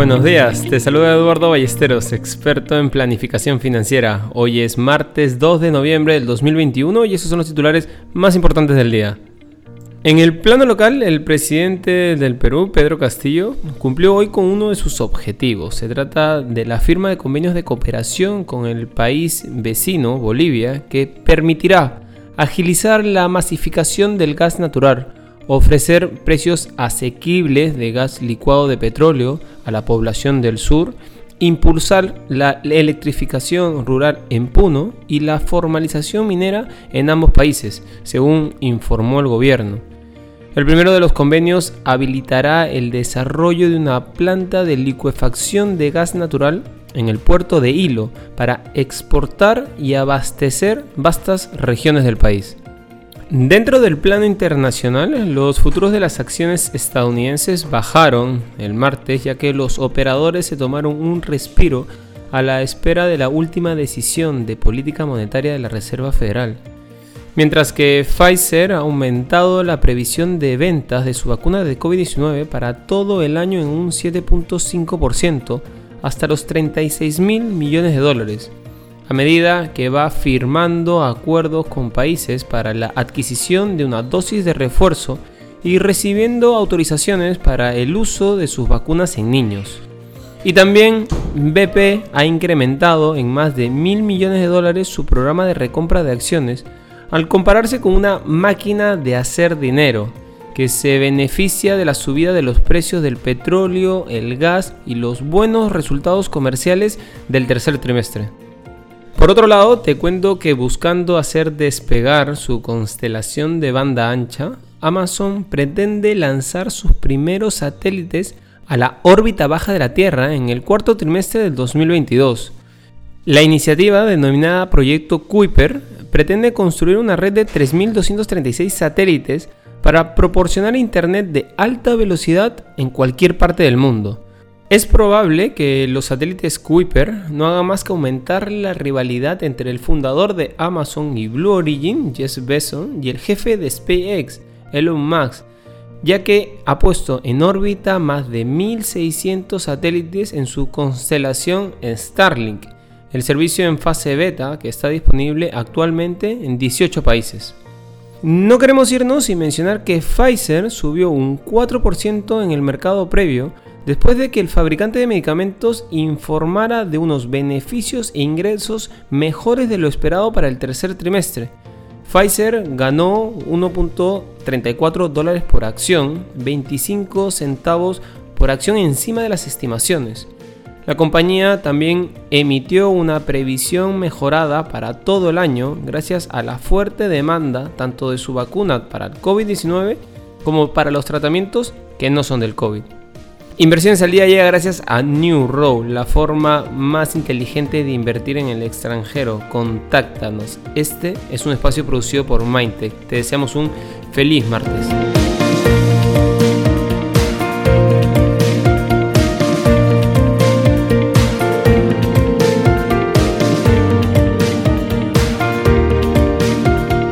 Buenos días, te saluda Eduardo Ballesteros, experto en planificación financiera. Hoy es martes 2 de noviembre del 2021 y esos son los titulares más importantes del día. En el plano local, el presidente del Perú, Pedro Castillo, cumplió hoy con uno de sus objetivos. Se trata de la firma de convenios de cooperación con el país vecino, Bolivia, que permitirá agilizar la masificación del gas natural ofrecer precios asequibles de gas licuado de petróleo a la población del sur, impulsar la electrificación rural en Puno y la formalización minera en ambos países, según informó el gobierno. El primero de los convenios habilitará el desarrollo de una planta de licuefacción de gas natural en el puerto de Hilo para exportar y abastecer vastas regiones del país. Dentro del plano internacional, los futuros de las acciones estadounidenses bajaron el martes ya que los operadores se tomaron un respiro a la espera de la última decisión de política monetaria de la Reserva Federal. Mientras que Pfizer ha aumentado la previsión de ventas de su vacuna de COVID-19 para todo el año en un 7.5% hasta los 36 mil millones de dólares a medida que va firmando acuerdos con países para la adquisición de una dosis de refuerzo y recibiendo autorizaciones para el uso de sus vacunas en niños. Y también BP ha incrementado en más de mil millones de dólares su programa de recompra de acciones al compararse con una máquina de hacer dinero que se beneficia de la subida de los precios del petróleo, el gas y los buenos resultados comerciales del tercer trimestre. Por otro lado, te cuento que buscando hacer despegar su constelación de banda ancha, Amazon pretende lanzar sus primeros satélites a la órbita baja de la Tierra en el cuarto trimestre del 2022. La iniciativa, denominada Proyecto Kuiper, pretende construir una red de 3.236 satélites para proporcionar Internet de alta velocidad en cualquier parte del mundo. Es probable que los satélites Kuiper no hagan más que aumentar la rivalidad entre el fundador de Amazon y Blue Origin, Jeff Bezos, y el jefe de SpaceX, Elon Musk, ya que ha puesto en órbita más de 1.600 satélites en su constelación Starlink, el servicio en fase beta que está disponible actualmente en 18 países. No queremos irnos sin mencionar que Pfizer subió un 4% en el mercado previo, después de que el fabricante de medicamentos informara de unos beneficios e ingresos mejores de lo esperado para el tercer trimestre. Pfizer ganó 1.34 dólares por acción, 25 centavos por acción encima de las estimaciones. La compañía también emitió una previsión mejorada para todo el año gracias a la fuerte demanda tanto de su vacuna para el COVID-19 como para los tratamientos que no son del COVID. Inversiones al día llega gracias a New Row, la forma más inteligente de invertir en el extranjero. Contáctanos. Este es un espacio producido por Mindtech. Te deseamos un feliz martes.